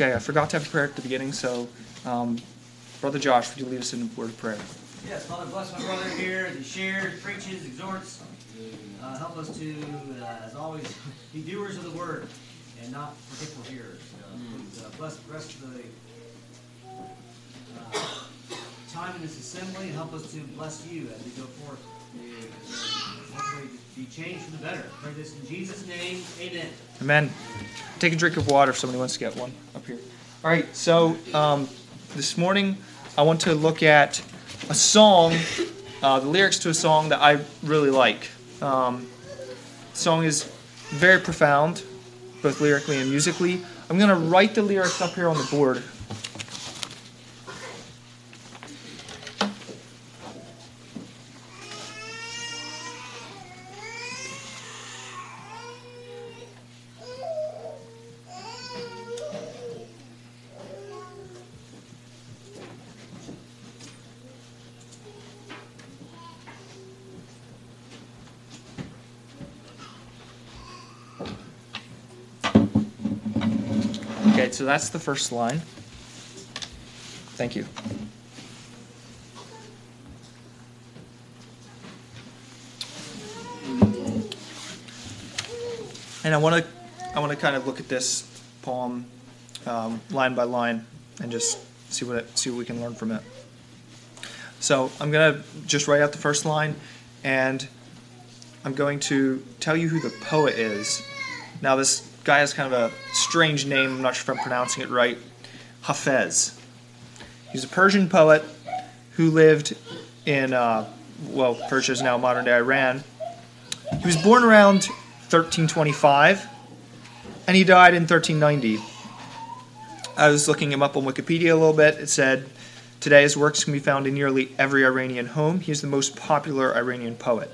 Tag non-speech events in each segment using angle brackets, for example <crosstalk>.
Okay, I forgot to have a prayer at the beginning, so um, Brother Josh, would you lead us in a word of prayer? Yes, Father, bless my brother here as he shares, preaches, exhorts. Uh, help us to, uh, as always, <laughs> be doers of the word and not forgetful hearers. Uh, please, uh, bless the rest of the uh, time in this assembly and help us to bless you as we go forth. Be changed for the better. Pray this in Jesus' name. Amen. Amen. Take a drink of water if somebody wants to get one up here. All right, so um, this morning I want to look at a song, uh, the lyrics to a song that I really like. Um, song is very profound, both lyrically and musically. I'm going to write the lyrics up here on the board. Okay, so that's the first line. Thank you. And I want to, I want to kind of look at this poem um, line by line and just see what it, see what we can learn from it. So I'm gonna just write out the first line, and I'm going to tell you who the poet is. Now this guy has kind of a strange name. I'm not sure if I'm pronouncing it right. Hafez. He's a Persian poet who lived in, uh, well, Persia is now modern day Iran. He was born around 1325 and he died in 1390. I was looking him up on Wikipedia a little bit. It said, Today his works can be found in nearly every Iranian home. He is the most popular Iranian poet.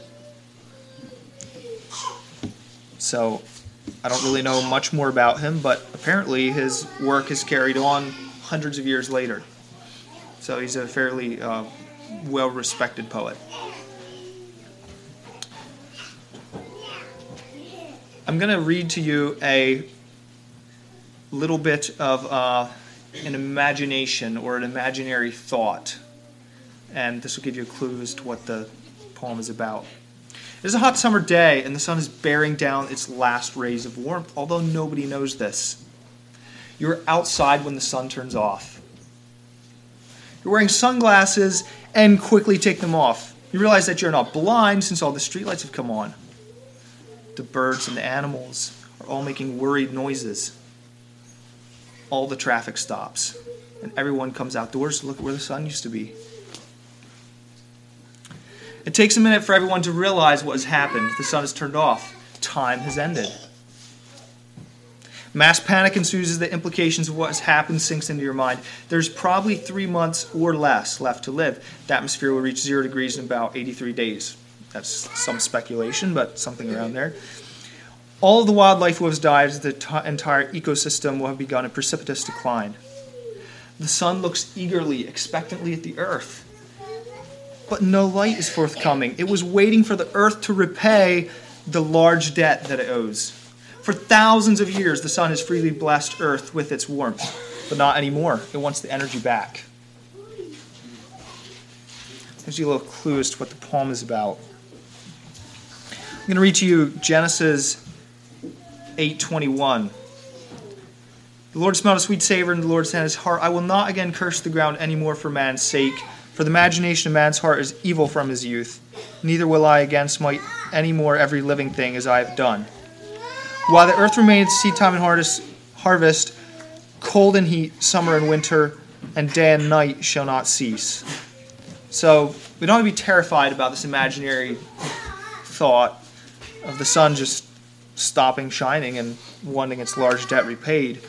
So I don't really know much more about him, but apparently his work is carried on hundreds of years later. So he's a fairly uh, well respected poet. I'm going to read to you a little bit of uh, an imagination or an imaginary thought, and this will give you a clue as to what the poem is about. It is a hot summer day, and the sun is bearing down its last rays of warmth, although nobody knows this. You're outside when the sun turns off. You're wearing sunglasses and quickly take them off. You realize that you're not blind since all the streetlights have come on. The birds and the animals are all making worried noises. All the traffic stops, and everyone comes outdoors to look at where the sun used to be. It takes a minute for everyone to realize what has happened. The sun has turned off. Time has ended. Mass panic ensues as the implications of what has happened sinks into your mind. There's probably three months or less left to live. The atmosphere will reach zero degrees in about 83 days. That's some speculation, but something around there. All the wildlife will have died as the t- entire ecosystem will have begun a precipitous decline. The sun looks eagerly, expectantly at the earth but no light is forthcoming. It was waiting for the earth to repay the large debt that it owes. For thousands of years, the sun has freely blessed earth with its warmth, but not anymore. It wants the energy back. Gives you a little clue as to what the poem is about. I'm going to read to you Genesis 8:21. The Lord smelled a sweet savor, and the Lord said in his heart, I will not again curse the ground any more for man's sake for the imagination of man's heart is evil from his youth. Neither will I again smite any more every living thing as I have done. While the earth remains seed time and harvest, cold and heat, summer and winter, and day and night shall not cease. So we don't have to be terrified about this imaginary thought of the sun just stopping shining and wanting its large debt repaid,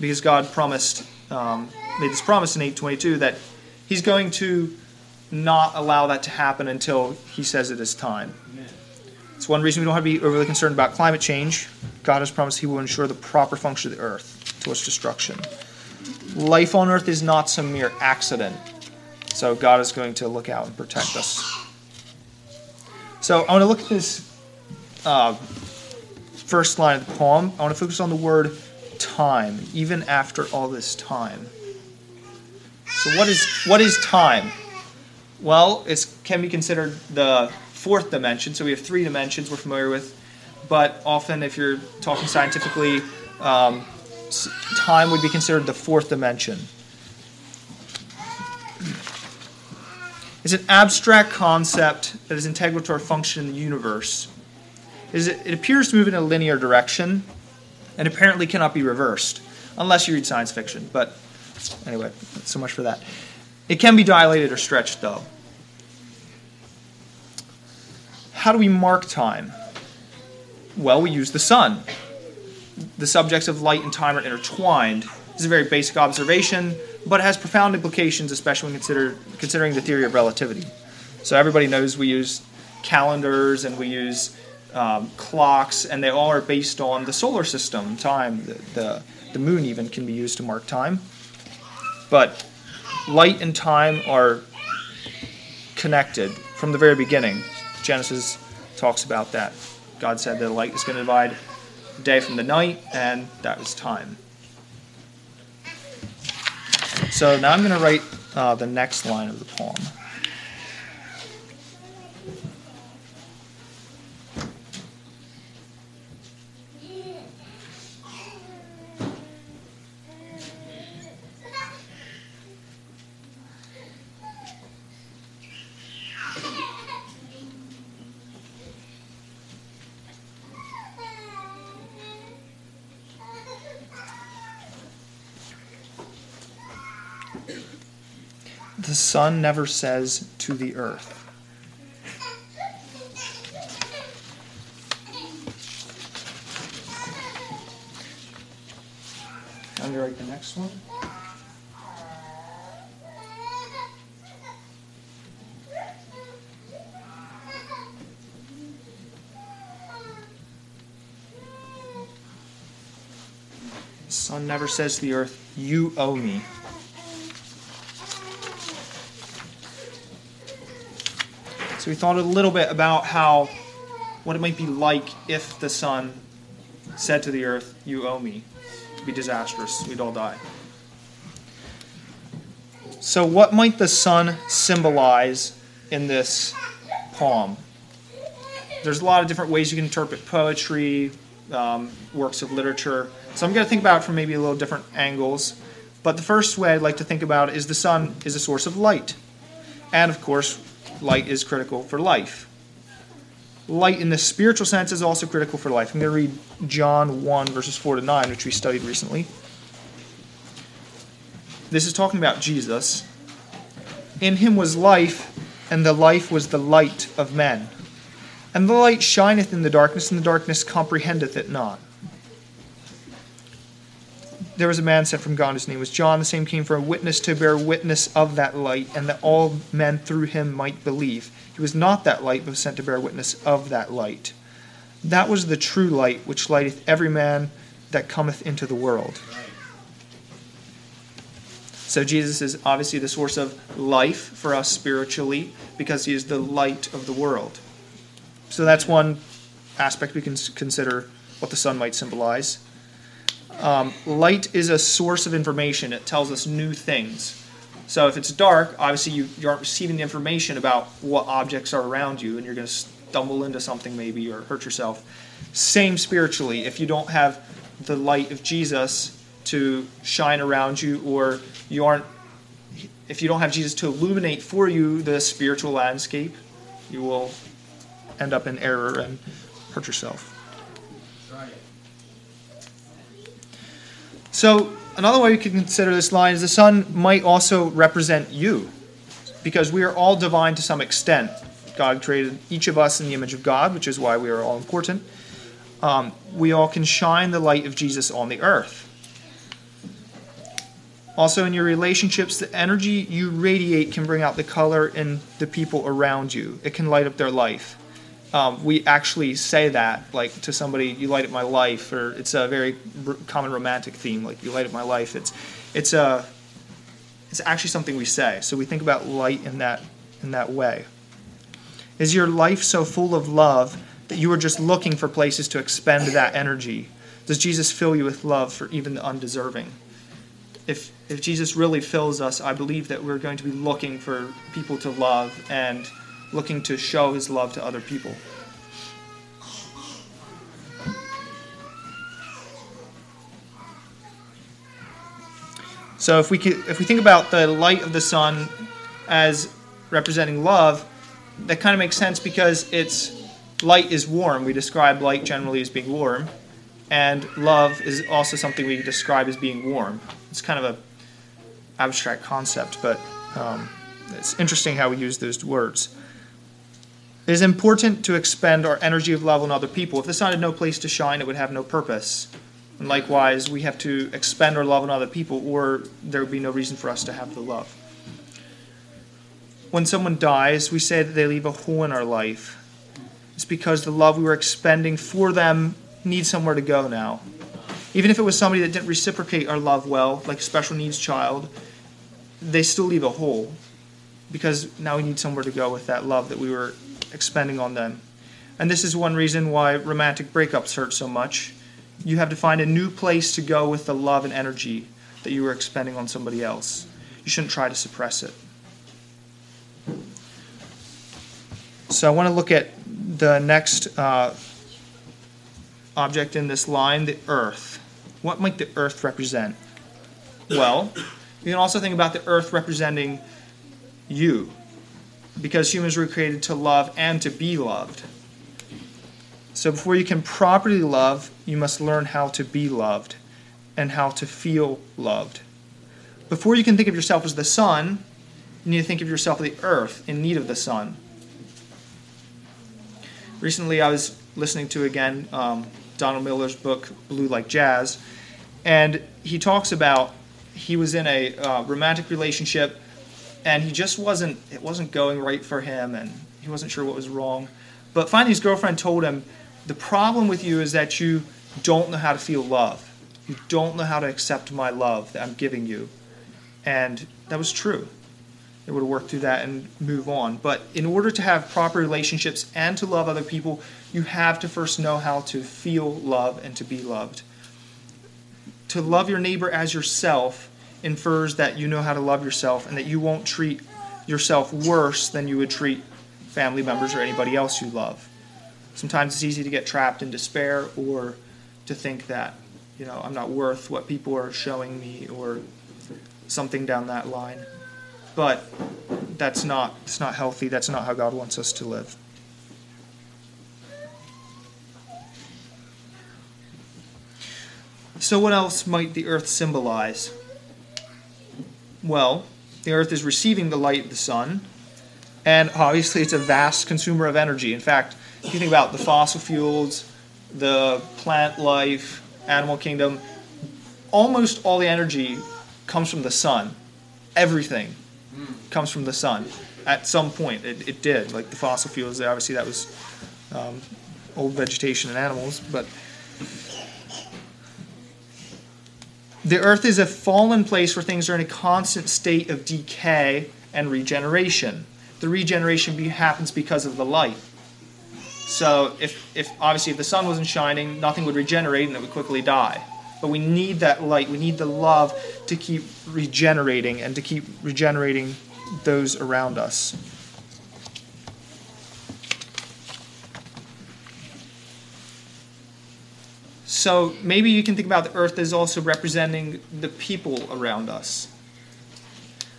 because God promised, um, made this promise in 822 that He's going to not allow that to happen until he says it is time. It's one reason we don't have to be overly concerned about climate change. God has promised he will ensure the proper function of the earth to its destruction. Life on earth is not some mere accident. So God is going to look out and protect us. So I want to look at this uh, first line of the poem. I want to focus on the word time, even after all this time. So what is what is time? Well, it can be considered the fourth dimension. So we have three dimensions we're familiar with, but often if you're talking scientifically, um, time would be considered the fourth dimension. It's an abstract concept that is integral to our function in the universe. It appears to move in a linear direction and apparently cannot be reversed unless you read science fiction. But anyway, so much for that. It can be dilated or stretched, though. How do we mark time? Well, we use the sun. The subjects of light and time are intertwined. This is a very basic observation, but it has profound implications, especially when consider, considering the theory of relativity. So everybody knows we use calendars and we use um, clocks, and they all are based on the solar system time. The, the, the moon even can be used to mark time. But light and time are connected from the very beginning. Genesis talks about that. God said that light is going to divide the day from the night, and that was time. So now I'm going to write uh, the next line of the poem. Sun never says to the earth. Underwrite the next one. The sun never says to the earth, You owe me. So we thought a little bit about how what it might be like if the sun said to the earth, "You owe me." It'd be disastrous. We'd all die. So what might the sun symbolize in this poem? There's a lot of different ways you can interpret poetry, um, works of literature. So I'm going to think about it from maybe a little different angles. But the first way I'd like to think about is the sun is a source of light. And of course, light is critical for life. Light in the spiritual sense is also critical for life. I'm going to read John 1, verses 4 to 9, which we studied recently. This is talking about Jesus. In him was life, and the life was the light of men. And the light shineth in the darkness, and the darkness comprehendeth it not there was a man sent from God, his name was John. The same came for a witness to bear witness of that light, and that all men through him might believe. He was not that light, but was sent to bear witness of that light. That was the true light, which lighteth every man that cometh into the world. So Jesus is obviously the source of life for us spiritually, because he is the light of the world. So that's one aspect we can consider what the sun might symbolize. Um, light is a source of information. It tells us new things. So if it's dark, obviously you, you aren't receiving the information about what objects are around you, and you're going to stumble into something maybe or hurt yourself. Same spiritually. If you don't have the light of Jesus to shine around you, or you aren't, if you don't have Jesus to illuminate for you the spiritual landscape, you will end up in error and hurt yourself. So, another way we could consider this line is the sun might also represent you, because we are all divine to some extent. God created each of us in the image of God, which is why we are all important. Um, we all can shine the light of Jesus on the earth. Also, in your relationships, the energy you radiate can bring out the color in the people around you. It can light up their life um, we actually say that like to somebody you light up my life or it's a very r- common romantic theme like you light up my life. It's it's a it's actually something we say. So we think about light in that in that way. Is your life so full of love that you are just looking for places to expend that energy? Does Jesus fill you with love for even the undeserving? If, if Jesus really fills us, I believe that we're going to be looking for people to love and looking to show his love to other people. So if we could, if we think about the light of the sun as representing love, that kind of makes sense because it's light is warm. We describe light generally as being warm, and love is also something we describe as being warm. It's kind of a abstract concept, but um, it's interesting how we use those words. It is important to expend our energy of love on other people. If the sun had no place to shine, it would have no purpose. And likewise, we have to expend our love on other people, or there would be no reason for us to have the love. When someone dies, we say that they leave a hole in our life. It's because the love we were expending for them needs somewhere to go now. Even if it was somebody that didn't reciprocate our love well, like a special needs child, they still leave a hole because now we need somewhere to go with that love that we were expending on them. And this is one reason why romantic breakups hurt so much you have to find a new place to go with the love and energy that you were expending on somebody else. You shouldn't try to suppress it. So I want to look at the next uh, object in this line, the earth. What might the earth represent? Well, you can also think about the earth representing you, because humans were created to love and to be loved. So before you can properly love, you must learn how to be loved and how to feel loved. Before you can think of yourself as the sun, you need to think of yourself as the earth in need of the sun. Recently, I was listening to again um, Donald Miller's book, Blue Like Jazz, and he talks about he was in a uh, romantic relationship and he just wasn't, it wasn't going right for him and he wasn't sure what was wrong. But finally, his girlfriend told him, the problem with you is that you don't know how to feel love. You don't know how to accept my love that I'm giving you. And that was true. They would have worked through that and move on. But in order to have proper relationships and to love other people, you have to first know how to feel love and to be loved. To love your neighbor as yourself infers that you know how to love yourself and that you won't treat yourself worse than you would treat family members or anybody else you love. Sometimes it's easy to get trapped in despair or to think that, you know, I'm not worth what people are showing me or something down that line. But that's not it's not healthy. That's not how God wants us to live. So what else might the earth symbolize? Well, the earth is receiving the light of the sun, and obviously it's a vast consumer of energy. In fact, if you think about the fossil fuels, the plant life, animal kingdom, almost all the energy comes from the sun. Everything comes from the sun. At some point, it, it did. Like the fossil fuels, obviously that was um, old vegetation and animals, but the earth is a fallen place where things are in a constant state of decay and regeneration. The regeneration be, happens because of the light. So if, if obviously if the sun wasn't shining, nothing would regenerate and it would quickly die. But we need that light. We need the love to keep regenerating and to keep regenerating those around us. So maybe you can think about the earth as also representing the people around us.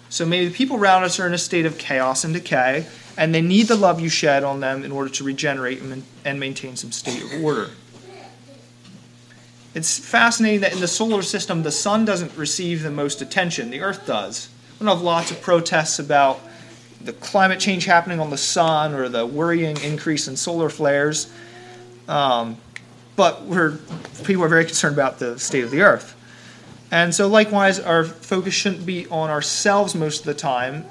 So maybe the people around us are in a state of chaos and decay, and they need the love you shed on them in order to regenerate and maintain some state of order. It's fascinating that in the solar system, the sun doesn't receive the most attention, the earth does. We have lots of protests about the climate change happening on the sun or the worrying increase in solar flares. Um, but we're, people are very concerned about the state of the earth. And so, likewise, our focus shouldn't be on ourselves most of the time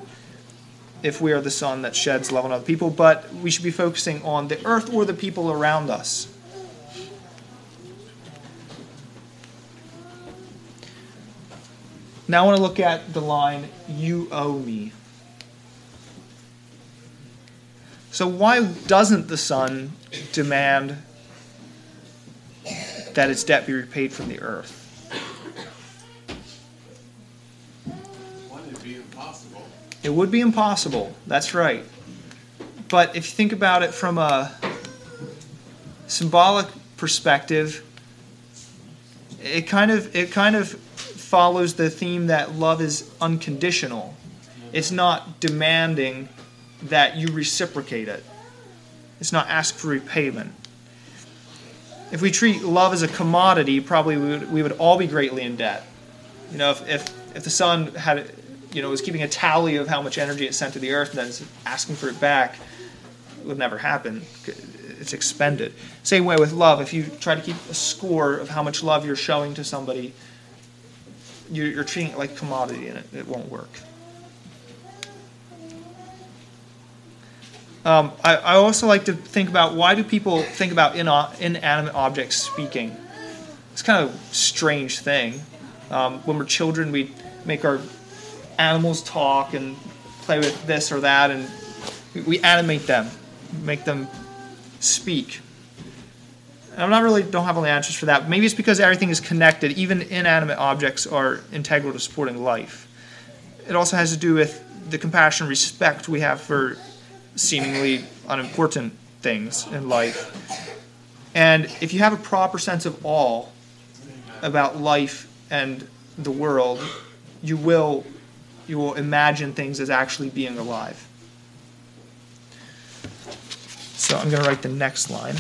if we are the sun that sheds love on other people, but we should be focusing on the earth or the people around us. Now I want to look at the line, You owe me. So, why doesn't the sun demand that its debt be repaid from the earth. It? Would be impossible, that's right. But if you think about it from a symbolic perspective, it kind of it kind of follows the theme that love is unconditional. It's not demanding that you reciprocate it. It's not ask for repayment. If we treat love as a commodity, probably we would, we would all be greatly in debt. You know, if, if, if the sun had, you know, was keeping a tally of how much energy it sent to the earth and then asking for it back, it would never happen. It's expended. Same way with love. If you try to keep a score of how much love you're showing to somebody, you're, you're treating it like commodity and it, it won't work. Um, I, I also like to think about why do people think about ina- inanimate objects speaking? It's kind of a strange thing. Um, when we're children, we make our animals talk and play with this or that, and we- animate them, make them speak. I'm not really don't have the answers for that. Maybe it's because everything is connected. Even inanimate objects are integral to supporting life. It also has to do with the compassion respect we have for seemingly unimportant things in life. And if you have a proper sense of awe about life and the world, you will you will imagine things as actually being alive. So I'm going to write the next line.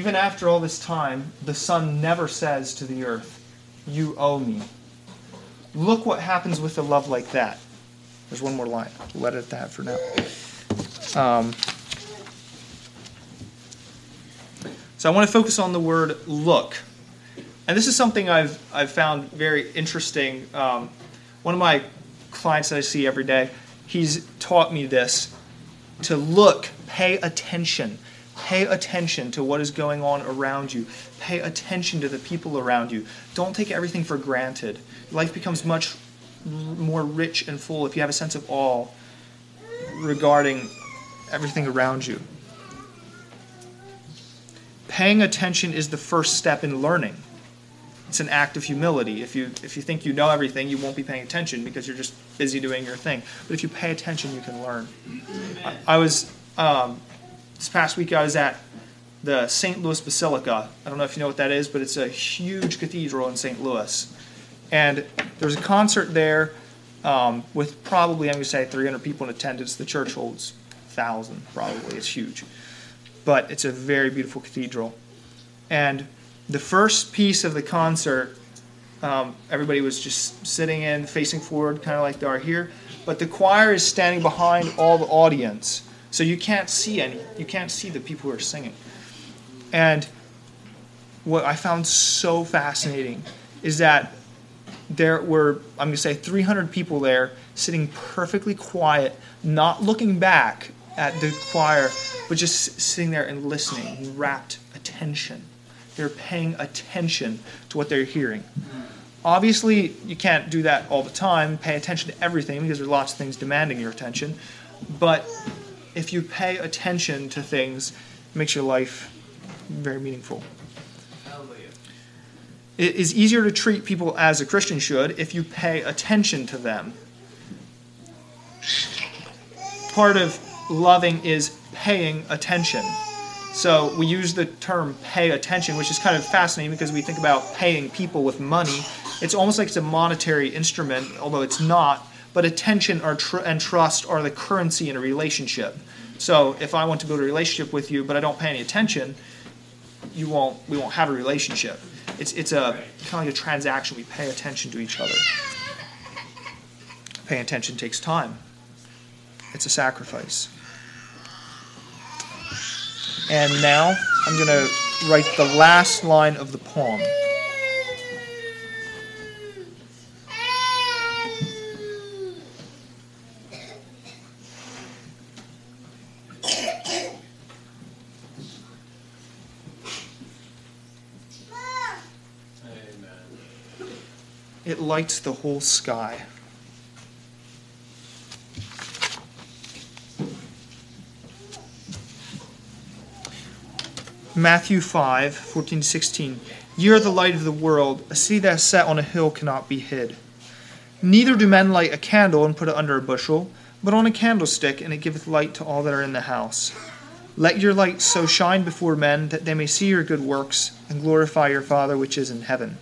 Even after all this time, the sun never says to the earth, You owe me. Look what happens with a love like that. There's one more line. We'll let it at that for now. Um, so I want to focus on the word look. And this is something I've, I've found very interesting. Um, one of my clients that I see every day, he's taught me this to look, pay attention. Pay attention to what is going on around you. Pay attention to the people around you. Don't take everything for granted. Life becomes much more rich and full if you have a sense of awe regarding everything around you. Paying attention is the first step in learning. It's an act of humility. If you if you think you know everything, you won't be paying attention because you're just busy doing your thing. But if you pay attention, you can learn. I, I was um, this past week I was at the St. Louis Basilica. I don't know if you know what that is, but it's a huge cathedral in St. Louis. And there's a concert there um, with probably, I'm going to say, 300 people in attendance. The church holds 1,000, probably. It's huge. But it's a very beautiful cathedral. And the first piece of the concert, um, everybody was just sitting in, facing forward, kind of like they are here. But the choir is standing behind all the audience. So you can't see any, you can't see the people who are singing. And what I found so fascinating is that there were, I'm going to say, 300 people there sitting perfectly quiet, not looking back at the choir, but just sitting there and listening, rapt attention. They're paying attention to what they're hearing. Obviously, you can't do that all the time, pay attention to everything because there's lots of things demanding your attention. But if you pay attention to things, it makes your life very meaningful. Hallelujah. It is easier to treat people as a Christian should if you pay attention to them. Part of loving is paying attention. So we use the term pay attention, which is kind of fascinating because we think about paying people with money. It's almost like it's a monetary instrument, although it's not. But attention tr- and trust are the currency in a relationship. So if I want to build a relationship with you, but I don't pay any attention, you won't. We won't have a relationship. It's it's a kind of like a transaction. We pay attention to each other. Paying attention takes time. It's a sacrifice. And now I'm going to write the last line of the poem. It lights the whole sky. Matthew 5, 14 16. You are the light of the world. A city that is set on a hill cannot be hid. Neither do men light a candle and put it under a bushel, but on a candlestick, and it giveth light to all that are in the house. Let your light so shine before men that they may see your good works and glorify your Father which is in heaven.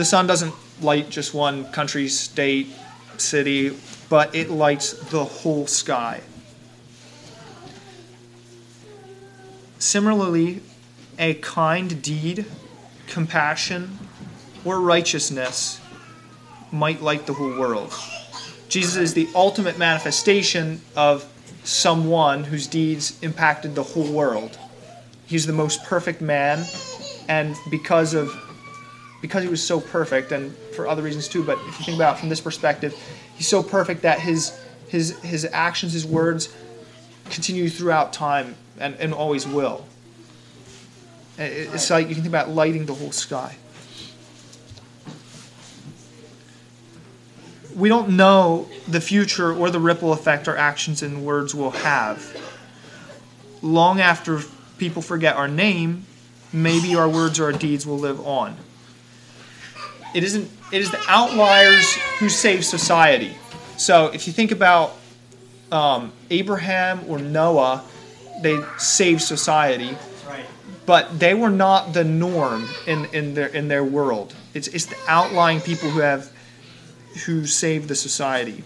The sun doesn't light just one country, state, city, but it lights the whole sky. Similarly, a kind deed, compassion, or righteousness might light the whole world. Jesus is the ultimate manifestation of someone whose deeds impacted the whole world. He's the most perfect man, and because of because he was so perfect, and for other reasons too, but if you think about it from this perspective, he's so perfect that his his his actions, his words continue throughout time and, and always will. It's like you can think about lighting the whole sky. We don't know the future or the ripple effect our actions and words will have. Long after people forget our name, maybe our words or our deeds will live on. It isn't it is the outliers who save society. So if you think about um, Abraham or Noah, they saved society, Right. but they were not the norm in, in their in their world. It's it's the outlying people who have who saved the society.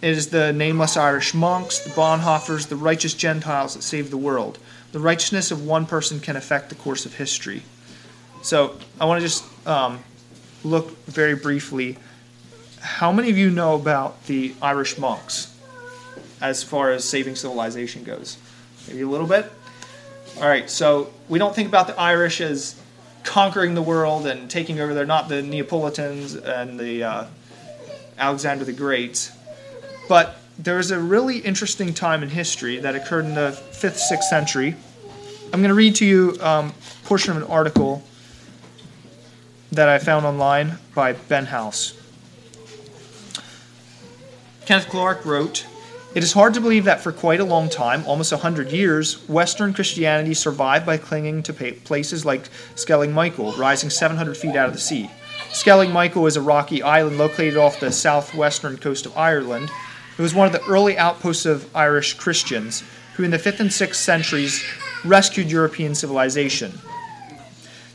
It is the nameless Irish monks, the Bonhoeffers, the righteous Gentiles that saved the world. The righteousness of one person can affect the course of history. So I want to just um, look very briefly. How many of you know about the Irish monks as far as saving civilization goes? Maybe a little bit? All right, so we don't think about the Irish as conquering the world and taking over. They're not the Neapolitans and the uh, Alexander the Great. But there's a really interesting time in history that occurred in the 5th, 6th century. I'm going to read to you um, a portion of an article that I found online by Ben House. Kenneth Clark wrote, It is hard to believe that for quite a long time, almost a hundred years, Western Christianity survived by clinging to places like Skellig Michael, rising 700 feet out of the sea. Skellig Michael is a rocky island located off the southwestern coast of Ireland. It was one of the early outposts of Irish Christians, who in the 5th and 6th centuries rescued European civilization.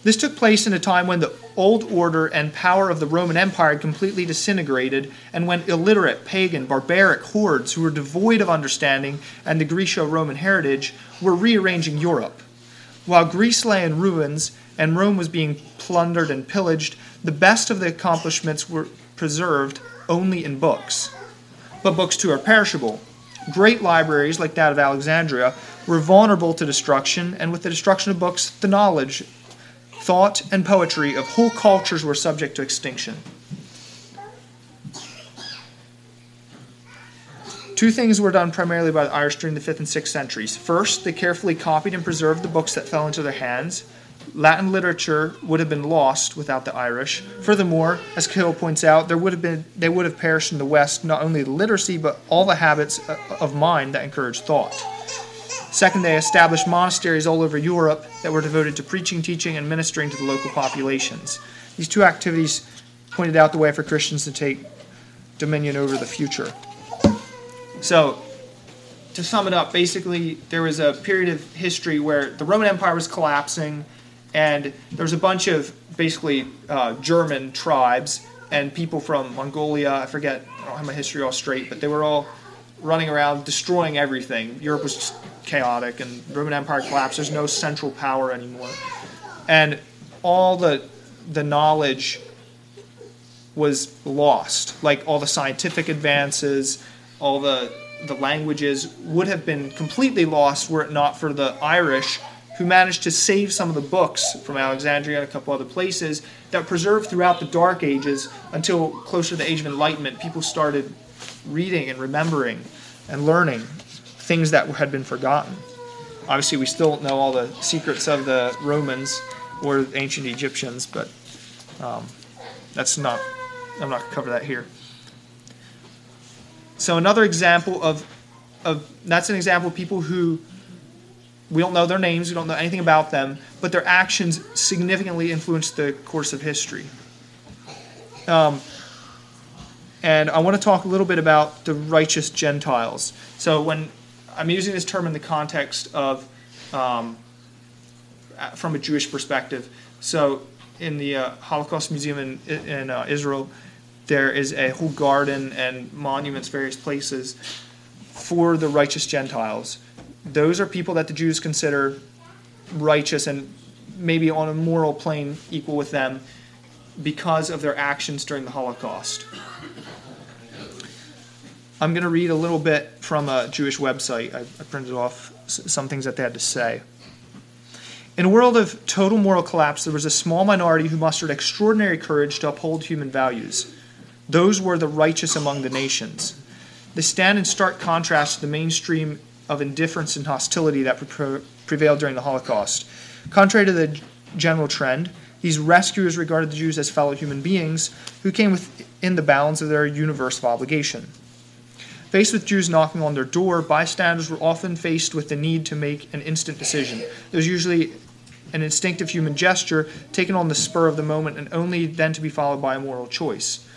This took place in a time when the old order and power of the Roman Empire had completely disintegrated, and when illiterate, pagan, barbaric hordes who were devoid of understanding and the Greco Roman heritage were rearranging Europe. While Greece lay in ruins and Rome was being plundered and pillaged, the best of the accomplishments were preserved only in books. But books too are perishable. Great libraries, like that of Alexandria, were vulnerable to destruction, and with the destruction of books, the knowledge thought, and poetry of whole cultures were subject to extinction. Two things were done primarily by the Irish during the 5th and 6th centuries. First, they carefully copied and preserved the books that fell into their hands. Latin literature would have been lost without the Irish. Furthermore, as Cahill points out, there would have been they would have perished in the West not only the literacy but all the habits uh, of mind that encouraged thought. Second, they established monasteries all over Europe that were devoted to preaching, teaching, and ministering to the local populations. These two activities pointed out the way for Christians to take dominion over the future. So, to sum it up, basically, there was a period of history where the Roman Empire was collapsing, and there was a bunch of basically uh, German tribes and people from Mongolia. I forget, I don't have my history all straight, but they were all running around destroying everything. Europe was chaotic, and Roman Empire collapsed. There's no central power anymore, and all the the knowledge was lost. Like all the scientific advances, all the the languages would have been completely lost were it not for the Irish who managed to save some of the books from Alexandria and a couple other places that preserved throughout the Dark Ages until closer to the Age of Enlightenment. People started reading and remembering and learning things that had been forgotten. obviously, we still don't know all the secrets of the Romans or the ancient Egyptians, but um, that's not, I'm not going to cover that here. So, another example of, of, that's an example of people who we don't know their names, we don't know anything about them, but their actions significantly influenced the course of history. Um, and I want to talk a little bit about the righteous Gentiles. So, when I'm using this term in the context of um, from a Jewish perspective, so in the uh, Holocaust Museum in, in uh, Israel, there is a whole garden and monuments, various places for the righteous Gentiles. Those are people that the Jews consider righteous and maybe on a moral plane equal with them because of their actions during the Holocaust. I'm going to read a little bit from a Jewish website. I, I printed off some things that they had to say. In a world of total moral collapse, there was a small minority who mustered extraordinary courage to uphold human values. Those were the righteous among the nations. They stand in stark contrast to the mainstream of indifference and hostility that pre- prevailed during the Holocaust. Contrary to the general trend, these rescuers regarded the Jews as fellow human beings who came within the bounds of their universal obligation. Faced with Jews knocking on their door, bystanders were often faced with the need to make an instant decision. There was usually an instinctive human gesture taken on the spur of the moment and only then to be followed by a moral choice.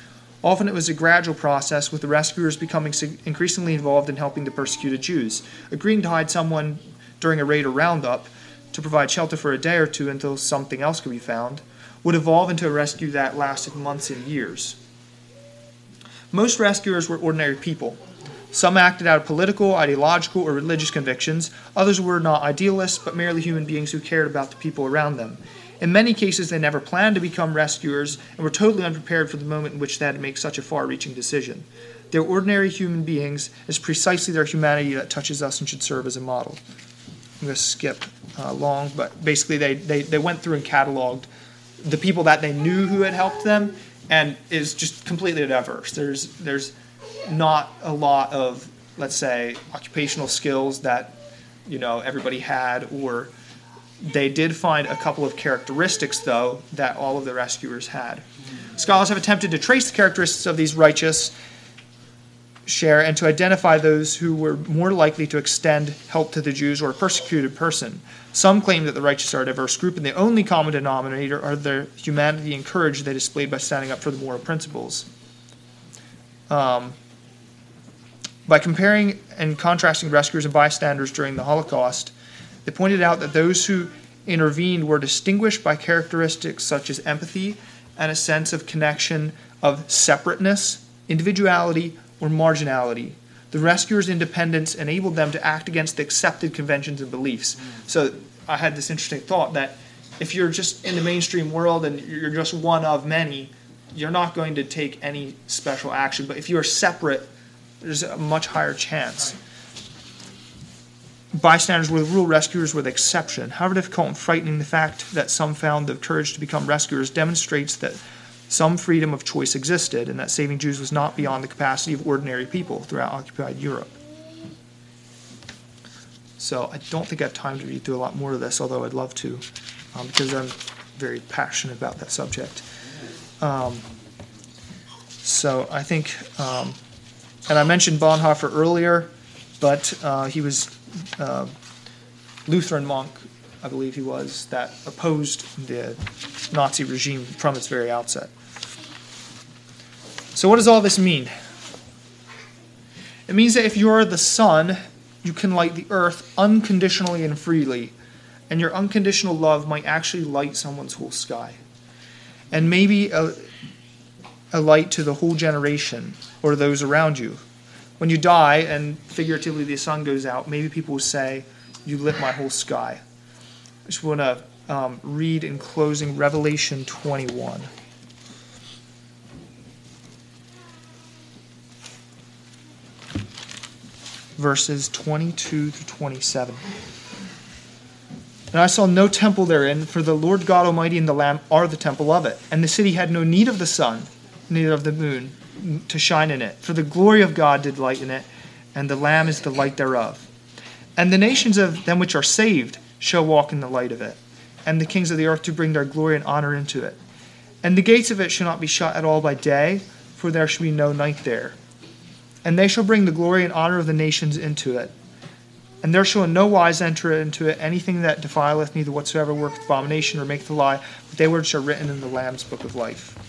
Often it was a gradual process, with the rescuers becoming increasingly involved in helping the persecuted Jews, agreeing to hide someone during a raid or roundup to provide shelter for a day or two until something else could be found, would evolve into a rescue that lasted months and years. Most rescuers were ordinary people. Some acted out of political, ideological, or religious convictions. Others were not idealists, but merely human beings who cared about the people around them. In many cases, they never planned to become rescuers and were totally unprepared for the moment in which they had to make such a far reaching decision. They're ordinary human beings. It's precisely their humanity that touches us and should serve as a model. I'm going to skip uh, long, but basically, they, they, they went through and cataloged the people that they knew who had helped them, and is just completely diverse. There's, there's not a lot of, let's say, occupational skills that you know everybody had or they did find a couple of characteristics, though, that all of the rescuers had. Scholars have attempted to trace the characteristics of these righteous share and to identify those who were more likely to extend help to the Jews or a persecuted person. Some claim that the righteous are a diverse group, and the only common denominator are the humanity and courage they displayed by standing up for the moral principles. Um, by comparing and contrasting rescuers and bystanders during the Holocaust, they pointed out that those who intervened were distinguished by characteristics such as empathy and a sense of connection of separateness, individuality, or marginality. The rescuers' independence enabled them to act against the accepted conventions and beliefs. So I had this interesting thought that if you're just in the mainstream world and you're just one of many, you're not going to take any special action. But if you're separate, there's a much higher chance bystanders were the rule, rescuers were the exception. However difficult and frightening the fact that some found the courage to become rescuers demonstrates that some freedom of choice existed and that saving Jews was not beyond the capacity of ordinary people throughout occupied Europe. So I don't think I have time to read through a lot more of this, although I'd love to, um, because I'm very passionate about that subject. Um, so I think, um, and I mentioned Bonhoeffer earlier, but uh, he was uh, Lutheran monk, I believe he was, that opposed the Nazi regime from its very outset. So, what does all this mean? It means that if you are the sun, you can light the earth unconditionally and freely, and your unconditional love might actually light someone's whole sky. And maybe a, a light to the whole generation or those around you when you die and figuratively the sun goes out, maybe people will say, You lit my whole sky. I just want to um, read in closing Revelation 21. Verses 22 to 27. And I saw no temple therein, for the Lord God Almighty and the Lamb are the temple of it. And the city had no need of the sun, neither of the moon to shine in it. For the glory of God did lighten it, and the Lamb is the light thereof. And the nations of them which are saved shall walk in the light of it, and the kings of the earth to bring their glory and honor into it. And the gates of it shall not be shut at all by day, for there shall be no night there. And they shall bring the glory and honor of the nations into it. And there shall in no wise enter into it anything that defileth, neither whatsoever worketh abomination or maketh a lie, but they which are written in the Lamb's book of life.